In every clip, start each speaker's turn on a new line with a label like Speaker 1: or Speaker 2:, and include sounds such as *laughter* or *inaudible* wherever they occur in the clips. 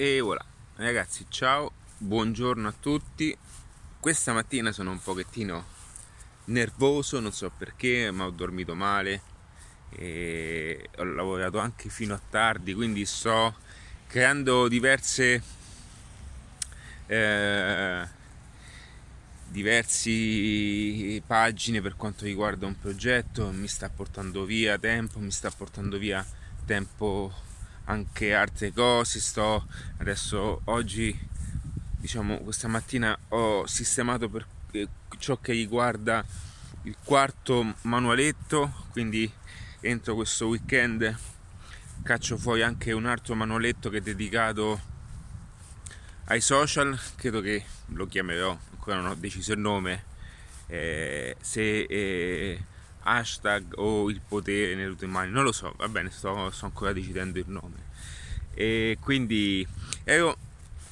Speaker 1: E voilà, ragazzi, ciao, buongiorno a tutti. Questa mattina sono un pochettino nervoso, non so perché, ma ho dormito male e ho lavorato anche fino a tardi, quindi sto creando diverse eh, diverse pagine per quanto riguarda un progetto, mi sta portando via tempo, mi sta portando via tempo anche altre cose sto adesso oggi diciamo questa mattina ho sistemato per eh, ciò che riguarda il quarto manualetto quindi entro questo weekend caccio fuori anche un altro manualetto che è dedicato ai social credo che lo chiamerò ancora non ho deciso il nome eh, se eh, hashtag o il potere nelle tue mani, non lo so, va bene, sto, sto ancora decidendo il nome. E quindi ero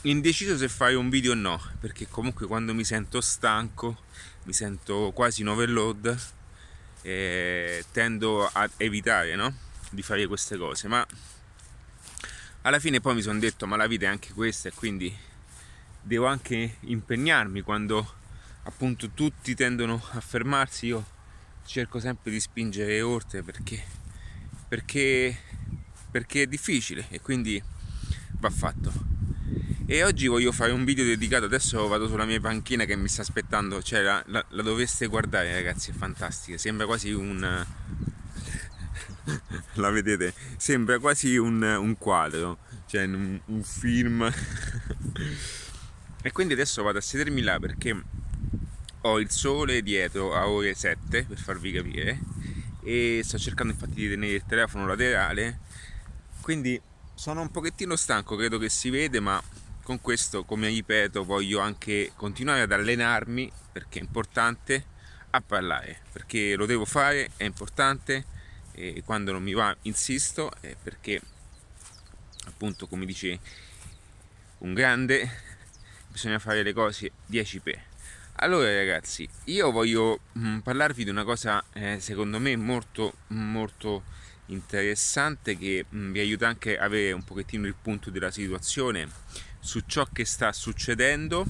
Speaker 1: indeciso se fare un video o no, perché comunque quando mi sento stanco, mi sento quasi in overload, eh, tendo a evitare no? di fare queste cose, ma alla fine poi mi sono detto ma la vita è anche questa e quindi devo anche impegnarmi quando appunto tutti tendono a fermarsi io cerco sempre di spingere oltre perché, perché, perché è difficile e quindi va fatto. E oggi voglio fare un video dedicato, adesso vado sulla mia panchina che mi sta aspettando, cioè la, la, la doveste guardare ragazzi, è fantastica, sembra quasi un... *laughs* la vedete? Sembra quasi un, un quadro, cioè un, un film. *laughs* e quindi adesso vado a sedermi là perché ho il sole dietro a ore 7 per farvi capire e sto cercando infatti di tenere il telefono laterale. Quindi sono un pochettino stanco credo che si vede ma con questo come ripeto voglio anche continuare ad allenarmi perché è importante a parlare perché lo devo fare è importante e quando non mi va insisto perché appunto come dice un grande bisogna fare le cose 10p allora ragazzi, io voglio mm, parlarvi di una cosa eh, secondo me molto molto interessante che mm, vi aiuta anche a avere un pochettino il punto della situazione su ciò che sta succedendo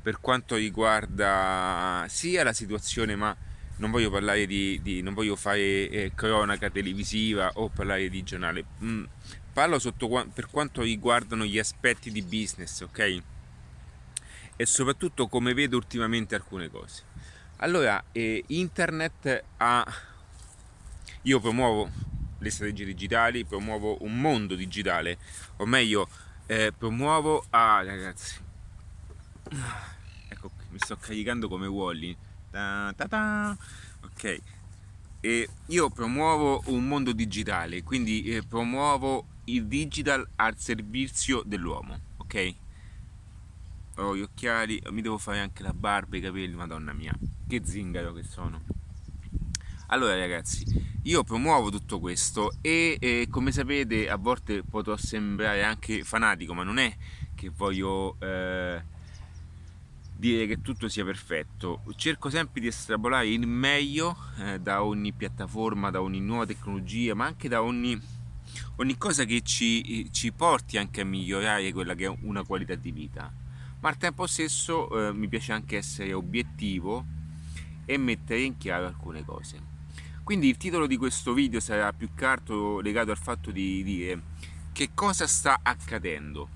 Speaker 1: per quanto riguarda sia la situazione ma non voglio parlare di, di non voglio fare eh, cronaca televisiva o parlare di giornale. Mm, parlo sotto, per quanto riguardano gli aspetti di business ok e soprattutto come vedo ultimamente alcune cose. Allora, eh, internet ha... Io promuovo le strategie digitali, promuovo un mondo digitale, o meglio, eh, promuovo... Ah, ragazzi. Ecco, mi sto caricando come Wally. Ta, ta, ta. Ok. E io promuovo un mondo digitale, quindi eh, promuovo il digital al servizio dell'uomo, ok? Ho gli occhiali, mi devo fare anche la barba e i capelli, madonna mia, che zingaro che sono. Allora ragazzi, io promuovo tutto questo e, e, come sapete a volte potrò sembrare anche fanatico, ma non è che voglio eh, dire che tutto sia perfetto. Cerco sempre di estrapolare il meglio eh, da ogni piattaforma, da ogni nuova tecnologia, ma anche da ogni, ogni cosa che ci, ci porti anche a migliorare quella che è una qualità di vita ma al tempo stesso eh, mi piace anche essere obiettivo e mettere in chiaro alcune cose. Quindi il titolo di questo video sarà più che legato al fatto di dire che cosa sta accadendo,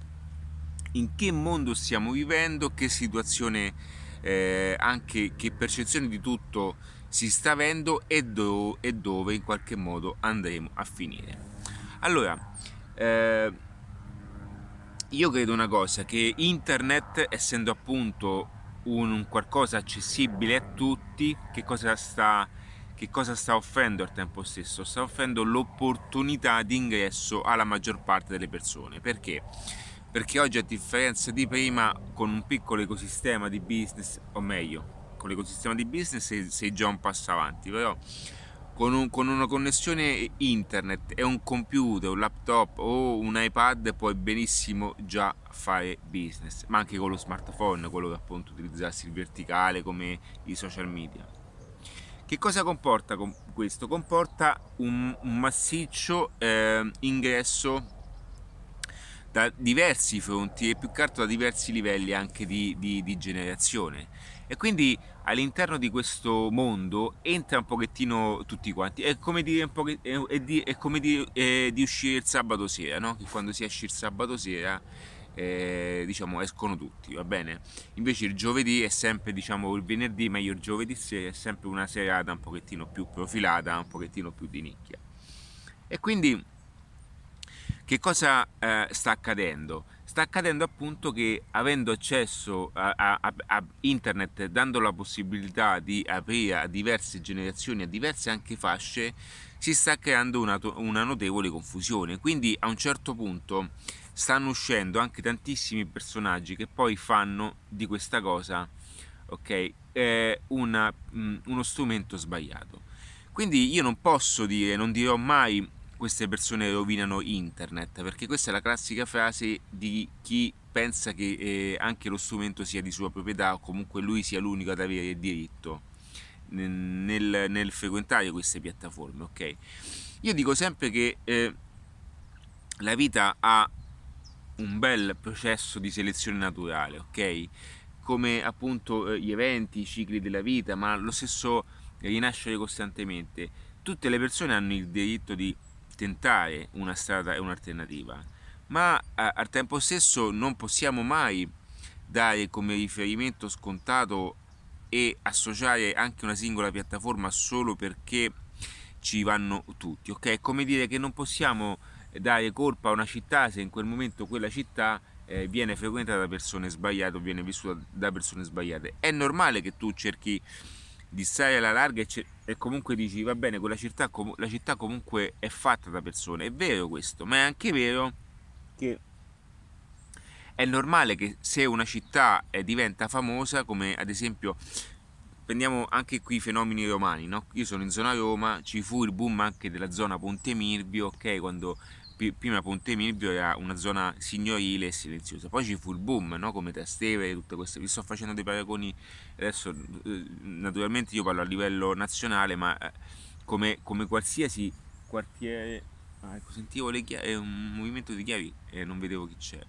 Speaker 1: in che mondo stiamo vivendo, che situazione, eh, anche che percezione di tutto si sta avendo e, do- e dove in qualche modo andremo a finire. Allora, eh, io credo una cosa, che internet, essendo appunto un qualcosa accessibile a tutti, che cosa sta, che cosa sta offrendo al tempo stesso? Sta offrendo l'opportunità di ingresso alla maggior parte delle persone. Perché? Perché oggi a differenza di prima, con un piccolo ecosistema di business, o meglio, con l'ecosistema di business sei, sei già un passo avanti, però con, un, con, una connessione internet e un computer, un laptop o un iPad puoi benissimo già fare business, ma anche con lo smartphone, quello che appunto utilizzassi il verticale come i social media. Che cosa comporta questo? Comporta un, un massiccio eh, ingresso da diversi fronti e più che altro da diversi livelli anche di, di, di generazione. E quindi all'interno di questo mondo entra un pochettino tutti quanti. È come dire, un è, di, è come dire è di uscire il sabato sera, no? Che quando si esce il sabato sera eh, diciamo escono tutti, va bene? Invece il giovedì è sempre, diciamo, il venerdì, meglio il giovedì sera è sempre una serata un pochettino più profilata, un pochettino più di nicchia. E quindi che cosa eh, sta accadendo? Sta accadendo appunto che avendo accesso a, a, a, internet, dando la possibilità di aprire a diverse generazioni, a diverse anche fasce, si sta creando una, una notevole confusione. Quindi a un certo punto stanno uscendo anche tantissimi personaggi che poi fanno di questa cosa ok eh, una, mh, uno strumento sbagliato quindi io non posso dire non dirò mai queste persone rovinano internet perché questa è la classica frase di chi pensa che eh, anche lo strumento sia di sua proprietà o comunque lui sia l'unico ad avere il diritto nel, nel frequentare queste piattaforme ok io dico sempre che eh, la vita ha un bel processo di selezione naturale, ok? Come appunto eh, gli eventi, i cicli della vita, ma lo stesso rinascere costantemente. Tutte le persone hanno il diritto di tentare una strada e un'alternativa, ma al tempo stesso non possiamo mai dare come riferimento scontato e associare anche una singola piattaforma solo perché ci vanno tutti, ok? È come dire che non possiamo dare colpa a una città se in quel momento quella città eh, viene frequentata da persone sbagliate o viene vissuta da persone sbagliate. È normale che tu cerchi di stare alla larga e, cer- e comunque dici va bene, quella città, com- la città comunque è fatta da persone. È vero questo, ma è anche vero che è normale che se una città eh, diventa famosa, come ad esempio prendiamo anche qui i fenomeni romani, no? io sono in zona Roma, ci fu il boom anche della zona Ponte Mirbio, ok, quando prima Ponte Milvio era una zona signorile e silenziosa, poi ci fu il boom, no? come Trastevere, tutte queste, vi sto facendo dei paragoni adesso, eh, naturalmente io parlo a livello nazionale, ma eh, come, come qualsiasi quartiere, ah, ecco, sentivo le chiavi, è un movimento di chiavi e non vedevo chi c'era.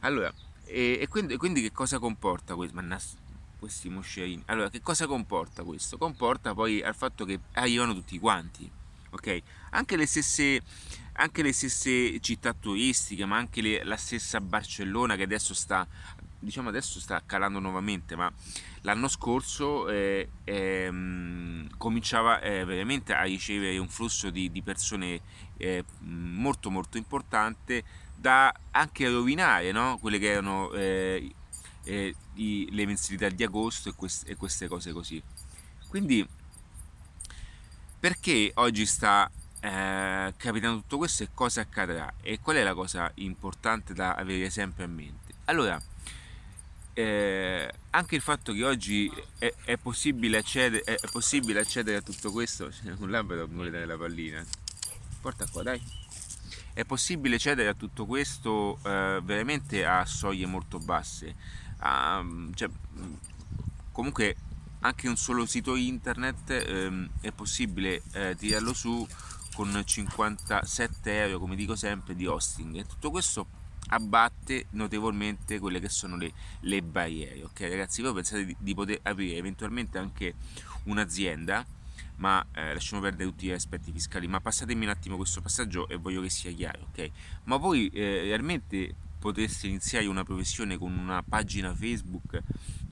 Speaker 1: Allora, e, e quindi, quindi, che cosa comporta questo? Mannas, questi moscerini. Allora, che cosa comporta questo? Comporta poi al fatto che arrivano tutti quanti, ok? Anche le stesse anche le stesse città turistiche, ma anche le, la stessa Barcellona che adesso sta, diciamo adesso sta calando nuovamente, ma l'anno scorso eh, eh, cominciava eh, veramente a ricevere un flusso di, di persone eh, molto molto importante da anche rovinare no? quelle che erano eh, eh, i, le mensilità di agosto e, quest, e queste cose così. Quindi perché oggi sta eh, capitando tutto questo e cosa accadrà? E qual è la cosa importante da avere sempre a mente? Allora eh, anche il fatto che oggi è, è, possibile accedere, è, possibile accedere a tutto questo *laughs* c'è un labbro vuole dare la pallina. Porta qua dai. È possibile accedere a tutto questo eh, veramente a soglie molto basse? A, cioè, comunque anche un solo sito internet ehm, è possibile eh, tirarlo su con 57 euro, come dico sempre, di hosting e tutto questo abbatte notevolmente quelle che sono le, le barriere. Ok, ragazzi, voi pensate di, di, poter aprire eventualmente anche un'azienda, ma eh, lasciamo perdere tutti gli aspetti fiscali. Ma passatemi un attimo questo passaggio e voglio che sia chiaro, ok? Ma voi eh, realmente potreste iniziare una professione con una pagina Facebook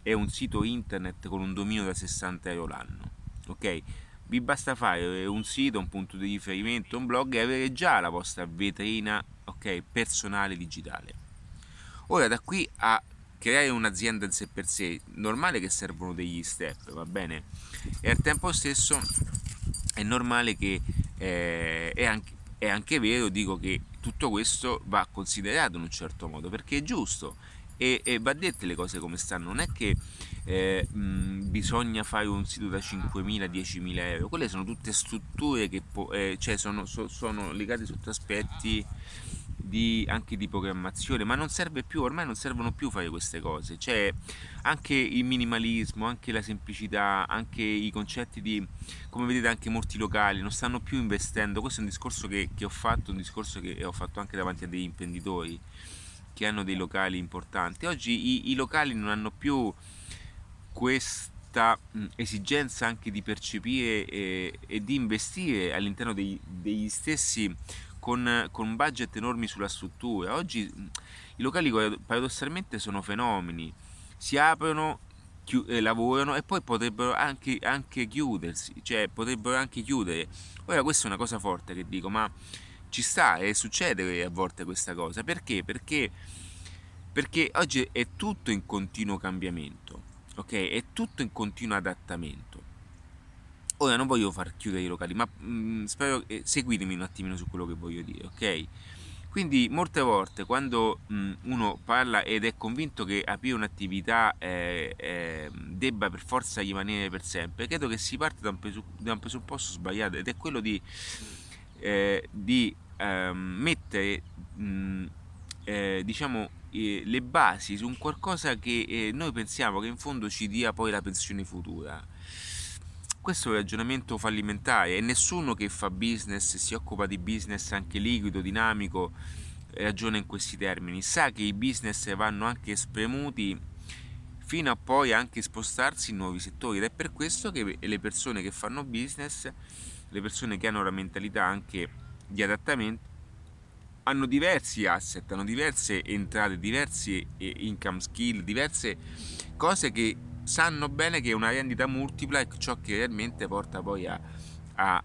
Speaker 1: e un sito internet con un dominio da 60 euro l'anno, ok? Vi basta fare un sito, un punto di riferimento, un blog e avere già la vostra vetrina okay, personale digitale. Ora da qui a creare un'azienda in sé per sé, normale che servono degli step, va bene? E al tempo stesso è normale che eh, è, anche, è anche vero, dico che tutto questo va considerato in un certo modo perché è giusto e, e va dette le cose come stanno, non è che eh, mh, bisogna fare un sito da 5.000-10.000 euro, quelle sono tutte strutture che po- eh, cioè sono, so, sono legate sotto aspetti di, anche di programmazione, ma non serve più, ormai non servono più fare queste cose, cioè anche il minimalismo, anche la semplicità, anche i concetti di, come vedete anche molti locali non stanno più investendo, questo è un discorso che, che ho fatto, un discorso che ho fatto anche davanti a degli imprenditori che hanno dei locali importanti, oggi i, i locali non hanno più questa esigenza anche di percepire e, e di investire all'interno dei, degli stessi con, con budget enormi sulla struttura. Oggi i locali paradossalmente sono fenomeni, si aprono, chi, eh, lavorano e poi potrebbero anche, anche chiudersi, cioè potrebbero anche chiudere. Ora questa è una cosa forte che dico, ma ci sta e succede a volte questa cosa. Perché? Perché, perché oggi è tutto in continuo cambiamento, ok? È tutto in continuo adattamento. Ora non voglio far chiudere i locali, ma mh, mm, spero che seguitemi un attimino su quello che voglio dire, ok? Quindi molte volte quando mh, mm, uno parla ed è convinto che aprire un'attività eh, eh, debba per forza rimanere per sempre, credo che si parte da un, presu- da un presupposto sbagliato ed è quello di, eh, di ehm, mettere mh, mm, eh, diciamo le basi su un qualcosa che eh, noi pensiamo che in fondo ci dia poi la pensione futura questo è un ragionamento fallimentare e nessuno che fa business, si occupa di business anche liquido, dinamico, ragiona in questi termini. Sa che i business vanno anche spremuti fino a poi anche spostarsi in nuovi settori ed è per questo che le persone che fanno business, le persone che hanno la mentalità anche di adattamento, hanno diversi asset, hanno diverse entrate, diversi eh, income skill, diverse cose che sanno bene che una rendita multipla è ciò che realmente porta poi a, a,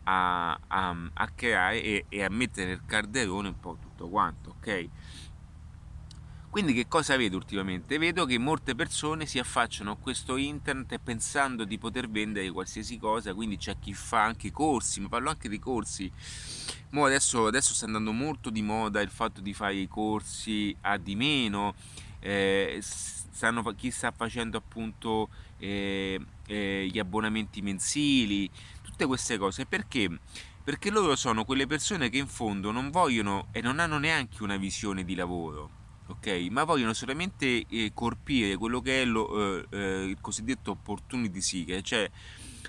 Speaker 1: a, a creare e, e, a mettere nel calderone un po' tutto quanto, ok? Quindi che cosa vedo ultimamente? Vedo che molte persone si affacciano a questo internet pensando di poter vendere qualsiasi cosa, quindi c'è chi fa anche corsi, ma parlo anche di corsi. Mo adesso, adesso sta andando molto di moda il fatto di fare i corsi a di meno, eh, stanno, chi sta facendo appunto eh, eh, gli abbonamenti mensili, tutte queste cose. Perché? Perché loro sono quelle persone che in fondo non vogliono e non hanno neanche una visione di lavoro. Ok? ma vogliono solamente eh, colpire quello che è lo, eh, eh, il cosiddetto opportunity seeker, cioè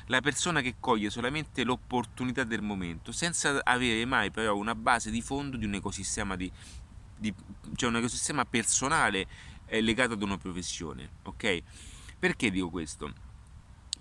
Speaker 1: la persona che coglie solamente l'opportunità del momento, senza avere mai però una base di fondo di un ecosistema, di, di, cioè un ecosistema personale è legato ad una professione, ok? Perché dico questo?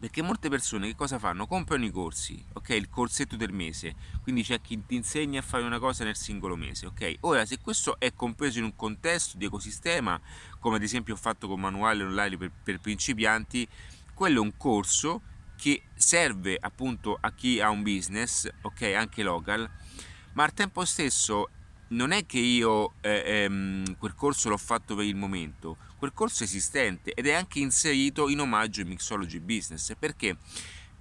Speaker 1: Perché molte persone che cosa fanno? Comprano i corsi, ok? Il corsetto del mese, quindi c'è chi ti insegna a fare una cosa nel singolo mese, ok? Ora, se questo è compreso in un contesto di ecosistema, come ad esempio ho fatto con manuali online per, per principianti, quello è un corso che serve appunto a chi ha un business, ok? Anche local, ma al tempo stesso non è che io eh, ehm, quel corso l'ho fatto per il momento, quel corso è esistente ed è anche inserito in omaggio ai Mixology Business. Perché?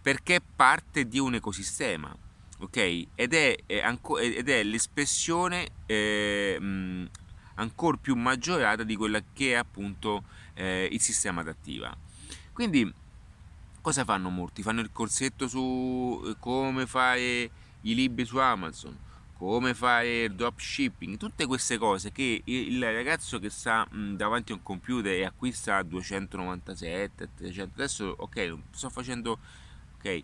Speaker 1: Perché è parte di un ecosistema, ok? Ed è, è anco, ed è l'espressione eh, ancora più maggiorata di quella che è appunto eh, il sistema adattiva. Quindi cosa fanno molti? Fanno il corsetto su come fare i libri su Amazon come fare dropshipping, tutte queste cose che il ragazzo che sta davanti a un computer e acquista a 297, 300, adesso ok, sto facendo, ok,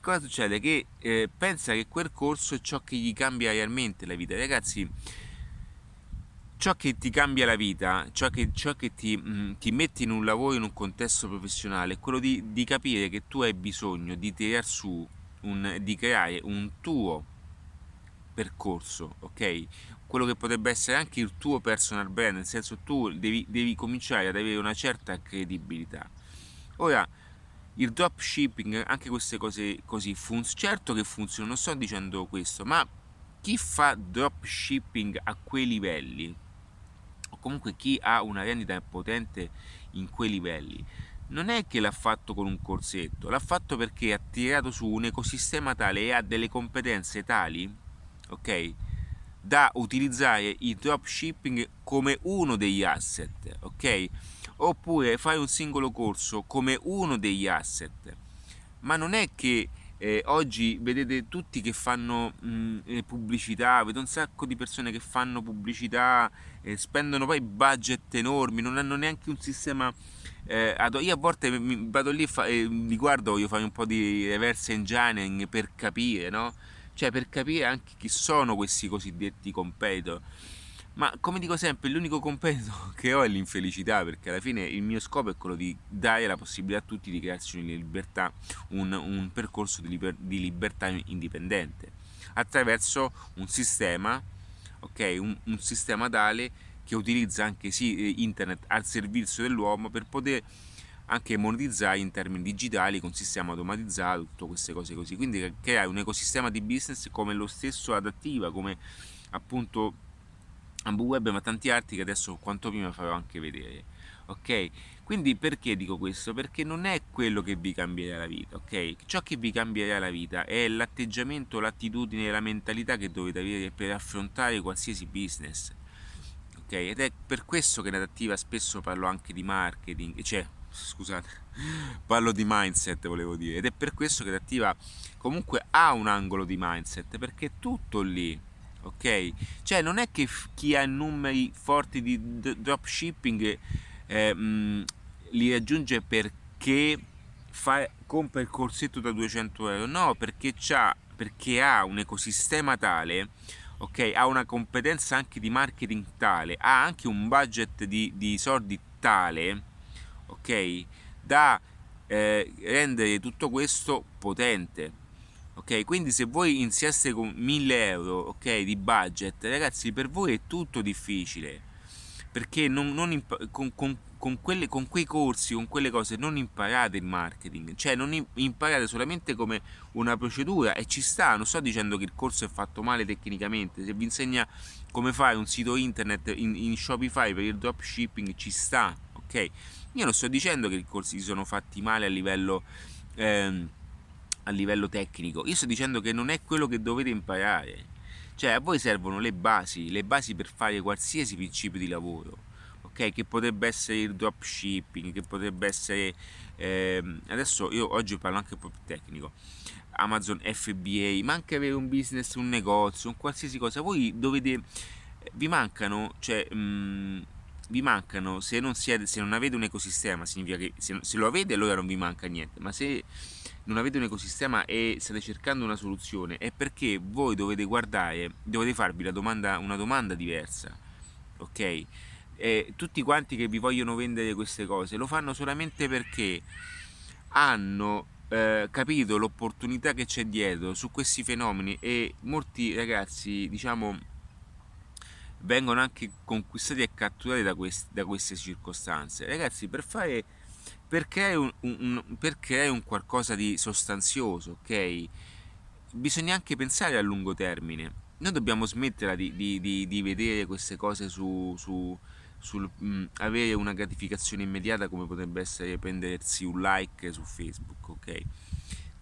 Speaker 1: cosa succede? Che eh, pensa che quel corso è ciò che gli cambia realmente la vita, ragazzi. Ciò che ti cambia la vita, ciò che, ciò che ti, mh, ti, metti in un lavoro, in un contesto professionale, è quello di, di capire che tu hai bisogno di tirare su, un, di creare un tuo percorso, ok? Quello che potrebbe essere anche il tuo personal brand, nel senso tu devi, devi cominciare ad avere una certa credibilità. Ora, il dropshipping, anche queste cose così, fun- certo che funzionano, non sto dicendo questo, ma chi fa dropshipping a quei livelli, o comunque chi ha una rendita potente in quei livelli, non è che l'ha fatto con un corsetto, l'ha fatto perché ha tirato su un ecosistema tale e ha delle competenze tali ok? Da utilizzare il dropshipping come uno degli asset, ok? Oppure fare un singolo corso come uno degli asset. Ma non è che Eh, oggi vedete tutti che fanno mh, eh, pubblicità, vedo un sacco di persone che fanno pubblicità, eh, spendono poi budget enormi, non hanno neanche un sistema. Eh, io a volte mi, vado lì e li guardo, voglio fare un po' di reverse engineering per capire, no? Cioè per capire anche chi sono questi cosiddetti competitor. Ma come dico sempre, l'unico compenso *laughs* che ho è l'infelicità, perché alla fine il mio scopo è quello di dare la possibilità a tutti di crearsi una libertà, un, un percorso di, liber, di, libertà indipendente, attraverso un sistema, ok, un, un sistema tale che utilizza anche sì, internet al servizio dell'uomo per poter anche monetizzare in termini digitali con sistema automatizzato, tutte queste cose così. Quindi creare un ecosistema di business come lo stesso adattiva, come appunto AmbuWeb ma tanti altri che adesso quanto prima farò anche vedere ok? Quindi perché dico questo? Perché non è quello che vi cambierà la vita ok? Ciò che vi cambierà la vita è l'atteggiamento l'attitudine la mentalità che dovete avere per affrontare qualsiasi business ok? Ed è per questo che in adattiva spesso parlo anche di marketing cioè scusate parlo di mindset volevo dire ed è per questo che adattiva comunque ha un angolo di mindset perché è tutto lì ok? Cioè non è che chi ha numeri forti di dropshipping eh, mh, li raggiunge perché fa, compra il corsetto da 200 euro, no, perché, perché ha un ecosistema tale, ok? Ha una competenza anche di marketing tale, ha anche un budget di, di soldi tale, ok? Da eh, rendere tutto questo potente ok quindi se voi iniziaste con 1000 euro ok di budget ragazzi per voi è tutto difficile perché non, non imp- con, con, con, quelle, con, quei corsi con quelle cose non imparate il marketing cioè non imparate solamente come una procedura e ci sta non sto dicendo che il corso è fatto male tecnicamente se vi insegna come fare un sito internet in, in Shopify per il dropshipping ci sta ok io non sto dicendo che i corsi si sono fatti male a livello ehm, a livello tecnico. Io sto dicendo che non è quello che dovete imparare. Cioè, a voi servono le basi, le basi per fare qualsiasi principio di lavoro. Ok? Che potrebbe essere il dropshipping, che potrebbe essere. Eh, adesso io oggi parlo anche più tecnico. Amazon FBA, ma anche avere un business, un negozio, un qualsiasi cosa. Voi dovete. Vi mancano, cioè. Mh, vi mancano, se non, siete, se non avete un ecosistema, significa che se, se lo avete allora non vi manca niente, ma se non avete un ecosistema e state cercando una soluzione è perché voi dovete guardare, dovete farvi domanda, una domanda diversa, ok? E tutti quanti che vi vogliono vendere queste cose lo fanno solamente perché hanno eh, capito l'opportunità che c'è dietro su questi fenomeni e molti ragazzi, diciamo, vengono anche conquistati e catturati da, quest- da queste circostanze. Ragazzi, per fare perché è un, un, è un qualcosa di sostanzioso, ok? Bisogna anche pensare a lungo termine. Noi dobbiamo smettere di, di, di, di vedere queste cose su, su sul mh, avere una gratificazione immediata come potrebbe essere prendersi un like su Facebook, ok?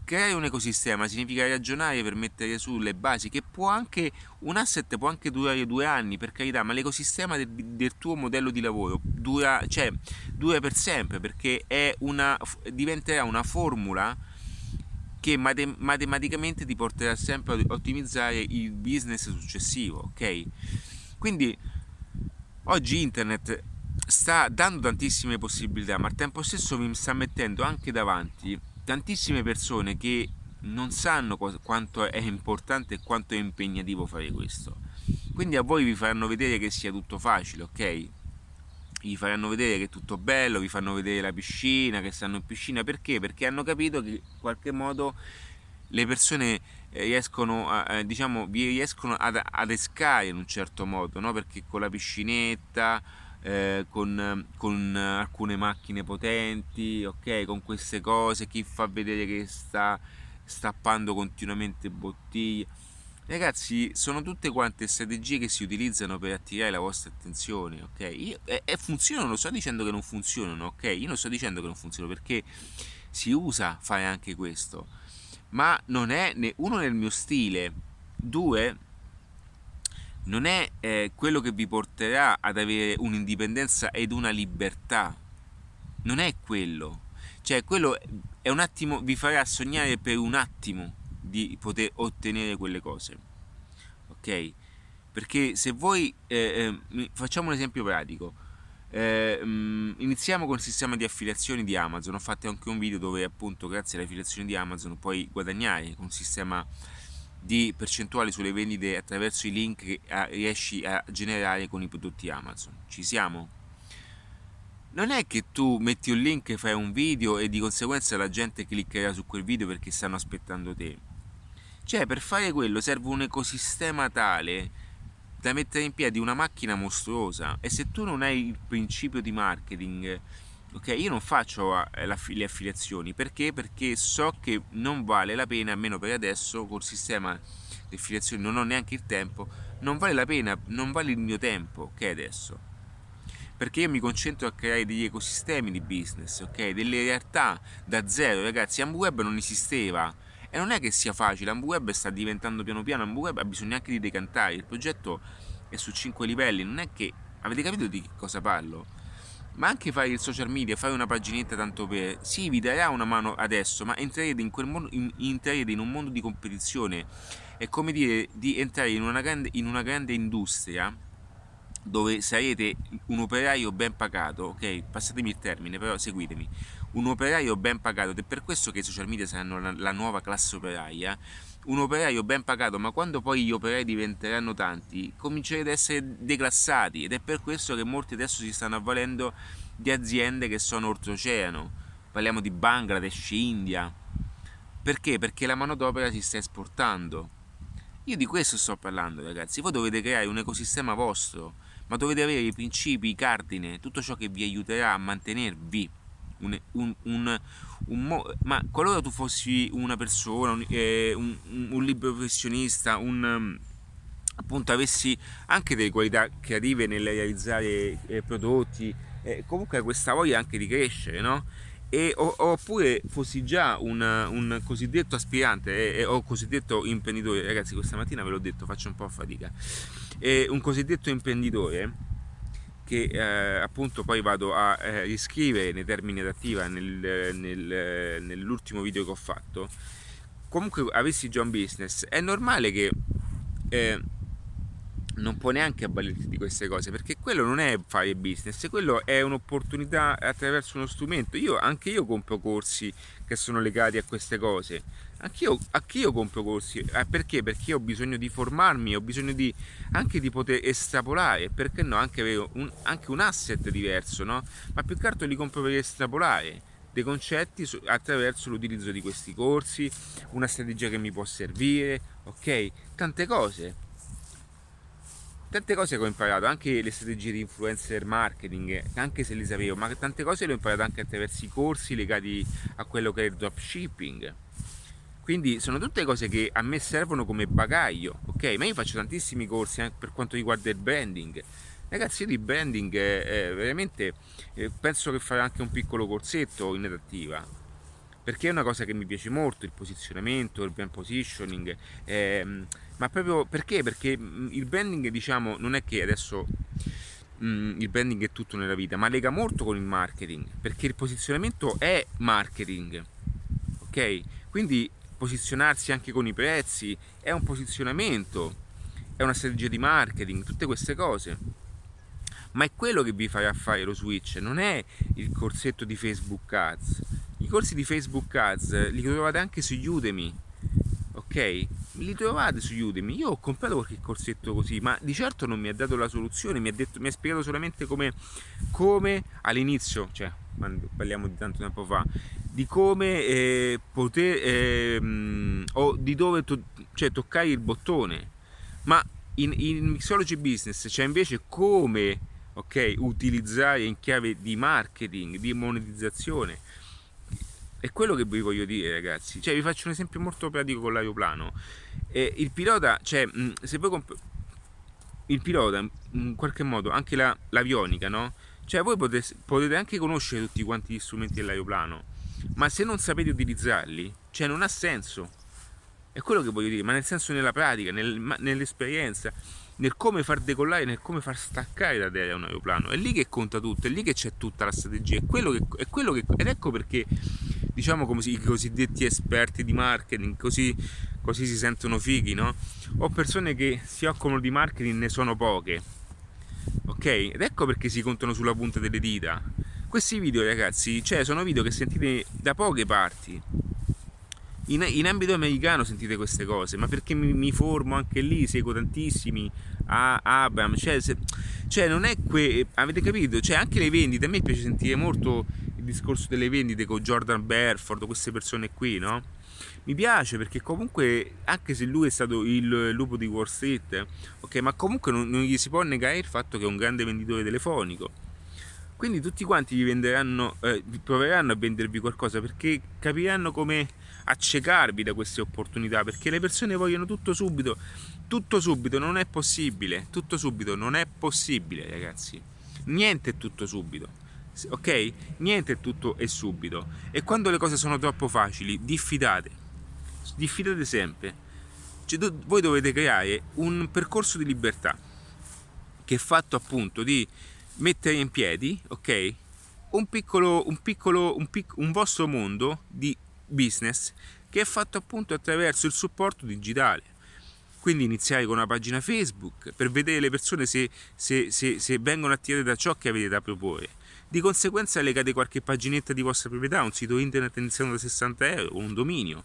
Speaker 1: Creare un ecosistema significa ragionare per mettere su le basi che può anche un asset può anche durare due anni per carità ma l'ecosistema del, del tuo modello di lavoro dura, cioè, dura per sempre perché una, diventerà una formula che matem- matematicamente ti porterà sempre a ottimizzare il business successivo ok? Quindi oggi internet sta dando tantissime possibilità ma al tempo stesso mi sta mettendo anche davanti tantissime persone che non sanno quanto è importante e quanto è impegnativo fare questo. Quindi a voi vi faranno vedere che sia tutto facile, ok? Vi faranno vedere che è tutto bello, vi fanno vedere la piscina, che stanno in piscina, perché? Perché hanno capito che in qualche modo le persone eh, riescono a, diciamo, vi riescono ad, escare in un certo modo, no? Perché con la piscinetta eh, con, con, alcune macchine potenti, ok, con queste cose, chi fa vedere che sta stappando continuamente bottiglie. Ragazzi, sono tutte quante strategie che si utilizzano per attirare la vostra attenzione, ok? Io, e, e funzionano, non sto dicendo che non funzionano, ok? Io non sto dicendo che non funzionano perché si usa fare anche questo, ma non è né uno nel mio stile, due non è eh, quello che vi porterà ad avere un'indipendenza ed una libertà. Non è quello. Cioè, quello è un attimo, vi farà sognare per un attimo di poter ottenere quelle cose. Ok? Perché se voi, eh, eh, facciamo un esempio pratico, eh, mh, iniziamo con il sistema di affiliazioni di Amazon, ho fatto anche un video dove appunto grazie alle affiliazioni di Amazon puoi guadagnare con un sistema di percentuali sulle vendite attraverso i link che riesci a generare con i prodotti Amazon. Ci siamo? Non è che tu metti un link, fai un video e di conseguenza la gente cliccherà su quel video perché stanno aspettando te. Cioè, per fare quello serve un ecosistema tale da mettere in piedi una macchina mostruosa e se tu non hai il principio di marketing ok io non faccio eh, le affiliazioni. Perché? Perché so che non vale la pena almeno per adesso col sistema di affiliazioni non ho neanche il tempo non vale la pena non vale il mio tempo che okay, adesso. Perché io mi concentro a creare degli ecosistemi di business ok? Delle realtà da zero ragazzi. Amweb non esisteva. E non è che sia facile, AmbuWeb sta diventando piano piano, AmbuWeb ha bisogno anche di decantare, il progetto è su 5 livelli, non è che... Avete capito di che cosa parlo? Ma anche fare il social media, fare una paginetta tanto per... Sì, vi darà una mano adesso, ma entrerete in, mondo, in, entrerete in un mondo di competizione. È come dire di entrare in una grande, in una grande industria dove sarete un operaio ben pagato, ok? Passatemi il termine, però seguitemi un operaio ben pagato ed è per questo che i social media saranno la, la nuova classe operaia un operaio ben pagato, ma quando poi gli operai diventeranno tanti, comincerete ad essere declassati ed è per questo che molti adesso si stanno avvalendo di aziende che sono oltreoceano. Parliamo di Bangladesh, India. Perché? Perché la manodopera si sta esportando. Io di questo sto parlando, ragazzi. Voi dovete creare un ecosistema vostro, ma dovete avere i principi, i cardine, tutto ciò che vi aiuterà a mantenervi un, un, un, un ma qualora tu fossi una persona, un, eh, libero professionista, un um, appunto avessi anche delle qualità creative nel realizzare eh, prodotti, eh, comunque questa voglia anche di crescere, no? E, oppure fossi già un, un cosiddetto aspirante eh, o cosiddetto imprenditore, ragazzi, questa mattina ve l'ho detto, faccio un po' fatica, eh, un cosiddetto imprenditore che eh, appunto poi vado a eh, riscrivere nei termini adattiva nel, nel, nell'ultimo video che ho fatto. Comunque avessi già un business è normale che eh, non può neanche avvalerti di queste cose perché quello non è fare business quello è un'opportunità attraverso uno strumento io, anche io compro corsi che sono legati a queste cose Anch'io, anch'io compro corsi, eh, perché? Perché ho bisogno di formarmi, ho bisogno di, anche di poter estrapolare, perché no, anche avere un, anche un asset diverso, no? Ma più che altro li compro per estrapolare dei concetti attraverso l'utilizzo di questi corsi, una strategia che mi può servire, ok? Tante cose. Tante cose che ho imparato, anche le strategie di influencer marketing, anche se le sapevo, ma tante cose le ho imparate anche attraverso i corsi legati a quello che è il dropshipping quindi sono tutte cose che a me servono come bagaglio, ok? Ma io faccio tantissimi corsi anche per quanto riguarda il branding. Ragazzi, io di branding eh, veramente eh, penso che farò anche un piccolo corsetto in adattiva perché è una cosa che mi piace molto il posizionamento, il brand positioning, ehm, ma proprio perché? Perché mm, il branding diciamo non è che adesso mh, mm, il branding è tutto nella vita, ma lega molto con il marketing, perché il posizionamento è marketing, ok? Quindi posizionarsi anche con i prezzi, è un posizionamento, è una strategia di marketing, tutte queste cose. Ma è quello che vi farà fare lo switch, non è il corsetto di Facebook Ads. I corsi di Facebook Ads li trovate anche su Udemy, ok? Li trovate su Udemy. Io ho comprato qualche corsetto così, ma di certo non mi ha dato la soluzione, mi ha, detto, mi ha spiegato solamente come, come all'inizio, cioè quando parliamo di tanto tempo fa, di come eh, poter eh, o di dove to- cioè, toccare il bottone ma in, in Mixology Business c'è invece come okay, utilizzare in chiave di marketing di monetizzazione è quello che vi voglio dire ragazzi cioè vi faccio un esempio molto pratico con l'aeroplano eh, il pilota cioè se voi comp- il pilota in qualche modo anche la, l'avionica no? cioè voi potete, potete anche conoscere tutti quanti gli strumenti dell'aeroplano ma se non sapete utilizzarli, cioè non ha senso. È quello che voglio dire, ma nel senso nella pratica, nel, nell'esperienza. nel come far decollare, nel come far staccare da terra un aeroplano. È lì che conta tutto, è lì che c'è tutta la strategia. È quello che, è quello che, ed ecco perché, diciamo come si, i cosiddetti esperti di marketing, così, così si sentono fighi, no? O persone che si occupano di marketing ne sono poche. Ok? Ed ecco perché si contano sulla punta delle dita. Questi video, ragazzi, cioè, sono video che sentite da poche parti in, in, ambito americano sentite queste cose, ma perché mi, mi formo anche lì, seguo tantissimi a Abram, cioè, se, cioè, non è que... avete capito? Cioè anche le vendite, a me piace sentire molto discorso delle vendite con Jordan Belfort, queste persone qui, no? Mi piace perché comunque, anche se lui è stato il lupo di Wall Street, ok, ma comunque non, non gli si può negare il fatto che è un grande venditore telefonico quindi tutti quanti vi venderanno, eh, proveranno a vendervi qualcosa perché capiranno come accecarvi da queste opportunità perché le persone vogliono tutto subito. Tutto subito non è possibile. Tutto subito non è possibile, ragazzi. Niente è tutto subito. Ok? Niente è tutto e subito. E quando le cose sono troppo facili, diffidate. Diffidate sempre. Cioè, do- voi dovete creare un percorso di libertà che è fatto appunto di mettere in piedi, ok? Un piccolo, un piccolo, un, pic- un vostro mondo di business che è fatto appunto attraverso il supporto digitale. Quindi iniziare con una pagina Facebook per vedere le persone se, se, se, se vengono attirate da ciò che avete da proporre. Di conseguenza legate qualche paginetta di vostra proprietà, un sito internet iniziando da 60 euro, un dominio.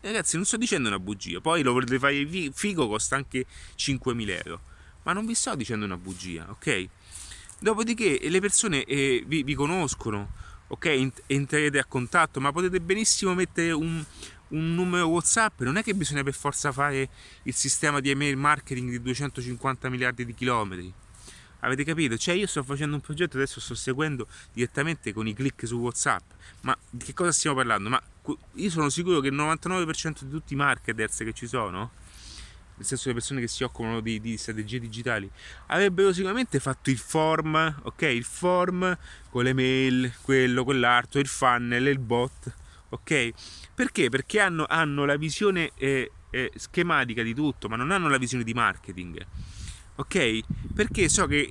Speaker 1: ragazzi, non sto dicendo una bugia, poi lo volete fare figo, costa anche 5.000 euro. Ma non vi sto dicendo una bugia, ok? Dopodiché le persone eh, vi, vi, conoscono, ok? Entrerete a contatto, ma potete benissimo mettere un, un numero WhatsApp, non è che bisogna per forza fare il sistema di email marketing di 250 miliardi di chilometri. Avete capito? Cioè io sto facendo un progetto, adesso sto seguendo direttamente con i click su WhatsApp. Ma di che cosa stiamo parlando? Ma io sono sicuro che il 99% di tutti i marketers che ci sono nel senso le persone che si occupano di, di, strategie digitali, avrebbero sicuramente fatto il form, ok? Il form con le mail, quello, quell'altro, il funnel, il bot, ok? Perché? Perché hanno, hanno la visione eh, eh, schematica di tutto, ma non hanno la visione di marketing, ok? Perché so che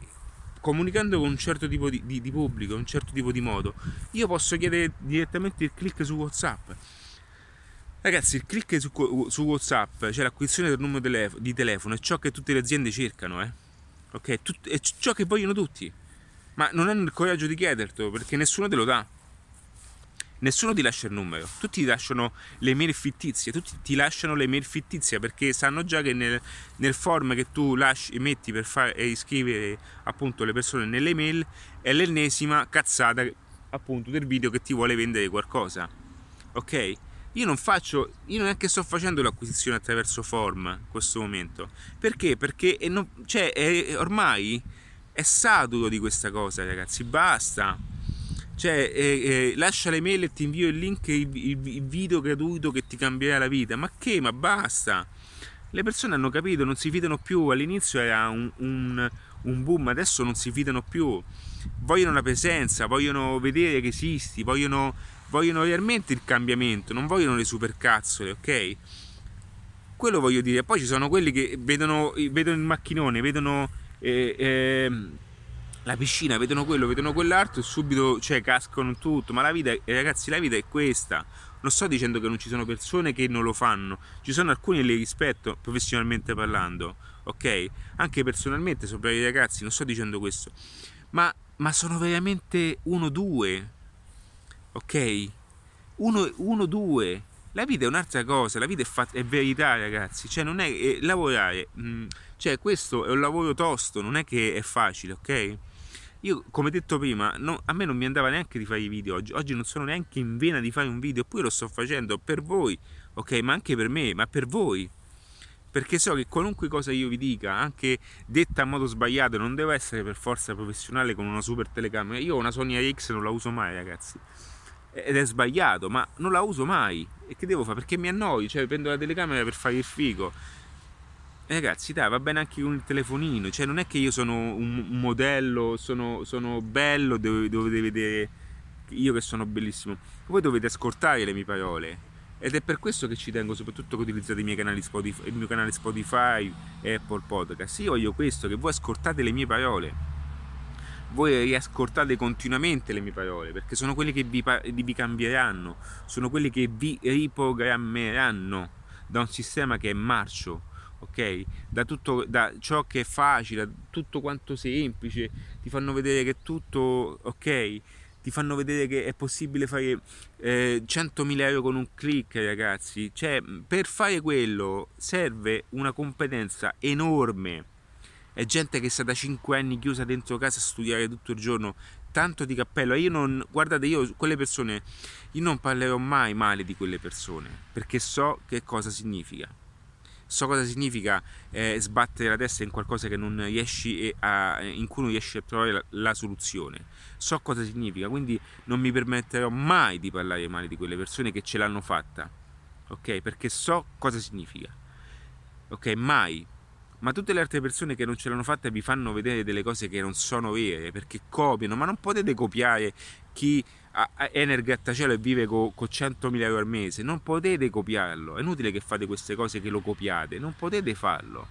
Speaker 1: comunicando con un certo tipo di, di, di pubblico, un certo tipo di modo, io posso chiedere direttamente il click su WhatsApp Ragazzi, il click su, su WhatsApp, cioè l'acquisizione del numero di telefono, è ciò che tutte le aziende cercano, eh? Ok? Tut- è ciò che vogliono tutti. Ma non hanno il coraggio di chiedertelo perché nessuno te lo dà. Nessuno ti lascia il numero, tutti ti lasciano le mail fittizie, tutti ti lasciano le mail fittizie perché sanno già che nel, nel form che tu lasci, metti per fare iscrivere appunto le persone nelle mail è l'ennesima cazzata appunto del video che ti vuole vendere qualcosa. Ok? Io non faccio, io non è che sto facendo l'acquisizione attraverso form in questo momento. Perché? Perché è non, cioè, è, ormai è saturo di questa cosa, ragazzi. Basta. Cioè, eh, eh, lascia le mail e ti invio il link, il, il, il, video gratuito che ti cambierà la vita. Ma che? Ma basta. Le persone hanno capito, non si fidano più. All'inizio era un, un, un boom, adesso non si fidano più. Vogliono la presenza, vogliono vedere che esisti, vogliono vogliono realmente il cambiamento, non vogliono le supercazzole, ok? Quello voglio dire. Poi ci sono quelli che vedono, vedono il macchinone, vedono eh, eh, la piscina, vedono quello, vedono quell'altro e subito cioè, cascano tutto. Ma la vita, eh, ragazzi, la vita è questa. Non sto dicendo che non ci sono persone che non lo fanno, ci sono alcuni che li rispetto professionalmente parlando, ok? Anche personalmente, sopra i ragazzi, non sto dicendo questo. Ma, ma sono veramente uno, due ok? Uno, uno, due. La vita è un'altra cosa, la vita è, fatta, è verità, ragazzi. Cioè, non è, è lavorare, mh, mm, cioè, questo è un lavoro tosto, non è che è facile, ok? Io, come detto prima, no, a me non mi andava neanche di fare i video oggi. Oggi non sono neanche in vena di fare un video, eppure lo sto facendo per voi, ok? Ma anche per me, ma per voi perché so che qualunque cosa io vi dica, anche detta in modo sbagliato, non deve essere per forza professionale con una super telecamera. Io ho una Sony AX non la uso mai, ragazzi ed è sbagliato, ma non la uso mai. E che devo fare? Perché mi annoi, cioè prendo la telecamera per fare il figo. E ragazzi, dai, va bene anche con il telefonino, cioè non è che io sono un modello, sono, sono bello, dovete vedere io che sono bellissimo. Voi dovete ascoltare le mie parole. ed è per questo che ci tengo soprattutto che utilizzate i miei canali Spotify, il mio canale Spotify e Apple Podcast. Io voglio questo, che voi ascoltate le mie parole. Voi riascoltate continuamente le mie parole perché sono quelle che vi, vi cambieranno, sono quelle che vi riprogrammeranno da un sistema che è marcio, ok? Da, tutto, da ciò che è facile, tutto quanto semplice, ti fanno vedere che tutto, ok? ti fanno vedere che è possibile fare eh, 100.000 euro con un click, ragazzi. Cioè, per fare quello serve una competenza enorme. È gente che sta da 5 anni chiusa dentro casa a studiare tutto il giorno. Tanto di cappello. Io non, guardate, io quelle persone, io non parlerò mai male di quelle persone perché so che cosa significa so cosa significa eh, sbattere la testa in qualcosa a, in cui non riesci a trovare la, la, soluzione. So cosa significa, quindi non mi permetterò mai di parlare male di quelle persone che ce l'hanno fatta, ok? Perché so cosa significa, ok? Mai. Ma tutte le altre persone che non ce l'hanno fatta vi fanno vedere delle cose che non sono vere, perché copiano, ma non potete copiare chi è nel grattacielo e vive con co 100.000 euro al mese, non potete copiarlo. È inutile che fate queste cose che lo copiate, non potete farlo.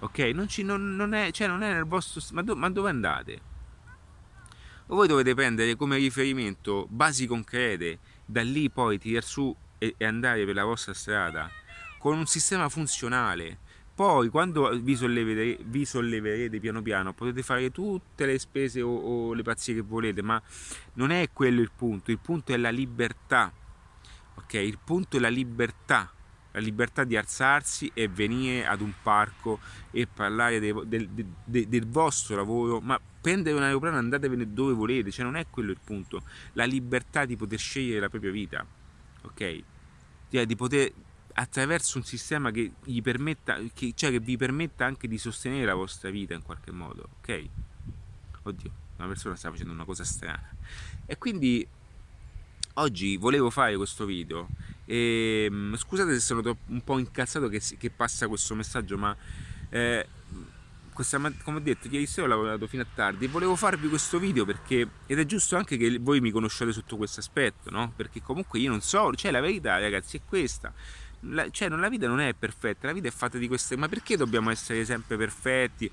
Speaker 1: Ok? Non, ci, non, non, è, cioè non è nel vostro. Ma, do, ma dove andate? O voi dovete prendere come riferimento basi concrete, da lì poi tirare su e, e andare per la vostra strada con un sistema funzionale poi quando vi solleverete, vi solleverete, piano piano potete fare tutte le spese o, o, le pazzie che volete, ma non è quello il punto, il punto è la libertà. Ok, il punto è la libertà, la libertà di alzarsi e venire ad un parco e parlare de, de, de, del vostro lavoro, ma prendere un aeroplano e andatevene dove volete, cioè non è quello il punto, la libertà di poter scegliere la propria vita. Ok? Cioè, di poter attraverso un sistema che, gli permetta, che, cioè che vi permetta anche di sostenere la vostra vita in qualche modo, ok? Oddio, una persona sta facendo una cosa strana. E quindi oggi volevo fare questo video e mm, scusate se sono un po' incazzato che, che passa questo messaggio, ma eh, questa, come ho detto, ieri sera ho lavorato fino a tardi volevo farvi questo video perché, ed è giusto anche che voi mi conosciate sotto questo aspetto, no? Perché comunque io non so, cioè la verità ragazzi è questa la, cioè, la vita non è perfetta, la vita è fatta di queste. Ma perché dobbiamo essere sempre perfetti?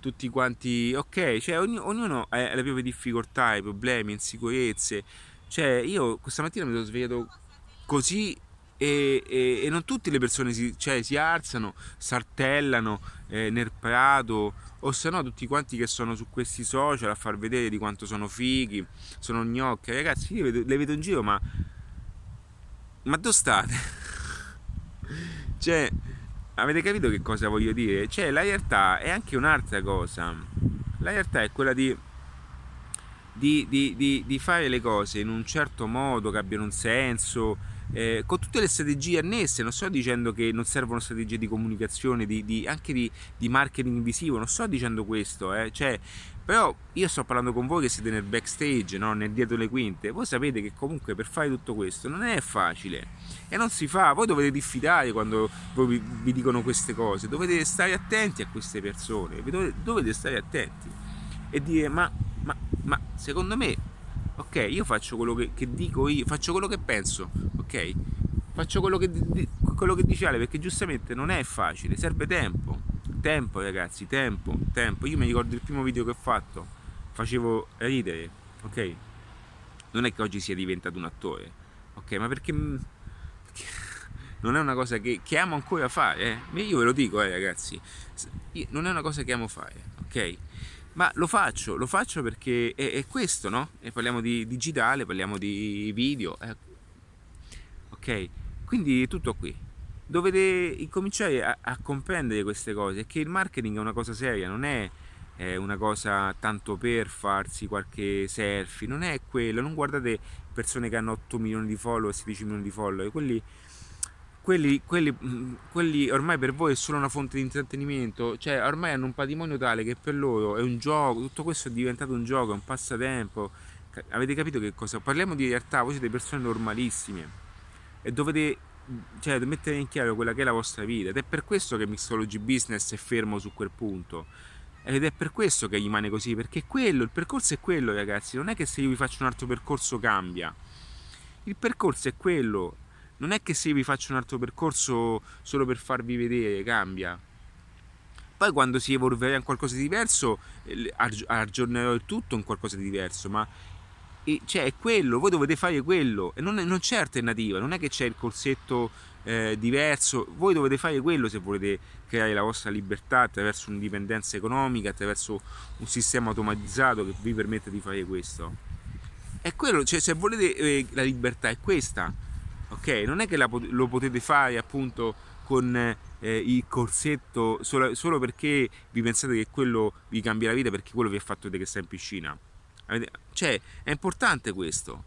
Speaker 1: Tutti quanti, ok, cioè ogni, ognuno ha le proprie difficoltà, i problemi, insicurezze. Cioè, io questa mattina mi sono svegliato così e, e, e, non tutte le persone si, cioè, si alzano, saltellano eh, nel prato o se no tutti quanti che sono su questi social a far vedere di quanto sono fighi, sono gnocchi. Ragazzi, io le vedo, le vedo in giro, ma, ma dove state? Cioè, avete capito che cosa voglio dire? Cioè, la realtà è anche un'altra cosa. La realtà è quella di, di, di, di fare le cose in un certo modo che abbiano un senso, eh, con tutte le strategie annesse. Non sto dicendo che non servono strategie di comunicazione, di, anche di, marketing visivo, non sto dicendo questo. Eh. Cioè, però io sto parlando con voi che siete nel backstage, no? nel dietro le quinte. Voi sapete che comunque per fare tutto questo non è facile e non si fa. Voi dovete diffidare quando vi, vi dicono queste cose. Dovete stare attenti a queste persone. Dovete, dovete stare attenti e dire: ma, ma, ma, secondo me, ok, io faccio quello che, che, dico io, faccio quello che penso, ok? Faccio quello che, quello che dice Ale perché giustamente non è facile, serve tempo tempo ragazzi, tempo, tempo. Io mi ricordo il primo video che ho fatto, facevo ridere, ok? Non è che oggi sia diventato un attore, ok? Ma perché, perché *laughs* non è una cosa che, che amo ancora fare, eh? Io ve lo dico, eh, ragazzi, non è una cosa che amo fare, ok? Ma lo faccio, lo faccio perché è, è questo, no? E parliamo di digitale, parliamo di video, eh? ok? Quindi tutto qui dovete incominciare a, a, comprendere queste cose, che il marketing è una cosa seria, non è, è una cosa tanto per farsi qualche selfie, non è quello, non guardate persone che hanno 8 milioni di follower, 16 milioni di follower, quelli, quelli, quelli, quelli ormai per voi è solo una fonte di intrattenimento, cioè ormai hanno un patrimonio tale che per loro è un gioco, tutto questo è diventato un gioco, è un passatempo. Avete capito che cosa? Parliamo di realtà, voi siete persone normalissime e dovete cioè, mettere in chiaro quella che è la vostra vita. Ed è per questo che Mixology Business è fermo su quel punto. Ed è per questo che rimane così perché quello, il percorso è quello ragazzi. Non è che se io vi faccio un altro percorso cambia. Il percorso è quello. Non è che se vi faccio un altro percorso solo per farvi vedere cambia. Poi quando si evolverà in qualcosa di diverso eh, aggiornerò il tutto in qualcosa di diverso, ma cioè, è quello, voi dovete fare quello e non, non c'è alternativa, non è che c'è il corsetto eh, diverso, voi dovete fare quello se volete creare la vostra libertà attraverso un'indipendenza economica, attraverso un sistema automatizzato che vi permette di fare questo. È quello, cioè se volete eh, la libertà è questa, ok? Non è che la, lo potete fare appunto con eh, il corsetto solo, solo perché vi pensate che quello vi cambia la vita perché quello vi ha fatto vedere che sta in piscina. Cioè, è importante questo.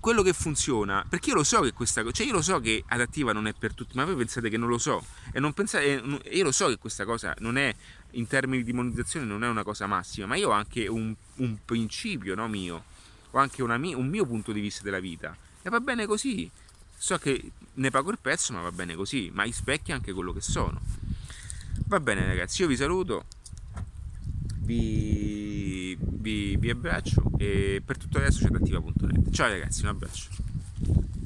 Speaker 1: Quello che funziona, perché io lo so che questa cosa, cioè io lo so che adattiva non è per tutti, ma voi pensate che non lo so. E non pensate, io lo so che questa cosa non è in termini di monetizzazione non è una cosa massima, ma io ho anche un, un principio no, mio, ho anche mia, un mio punto di vista della vita. E va bene così. So che ne pago il prezzo, ma va bene così, ma rispecchia anche quello che sono. Va bene ragazzi, io vi saluto, vi, vi, vi abbraccio e per tutto adesso c'è attiva.net. Ciao ragazzi, un abbraccio.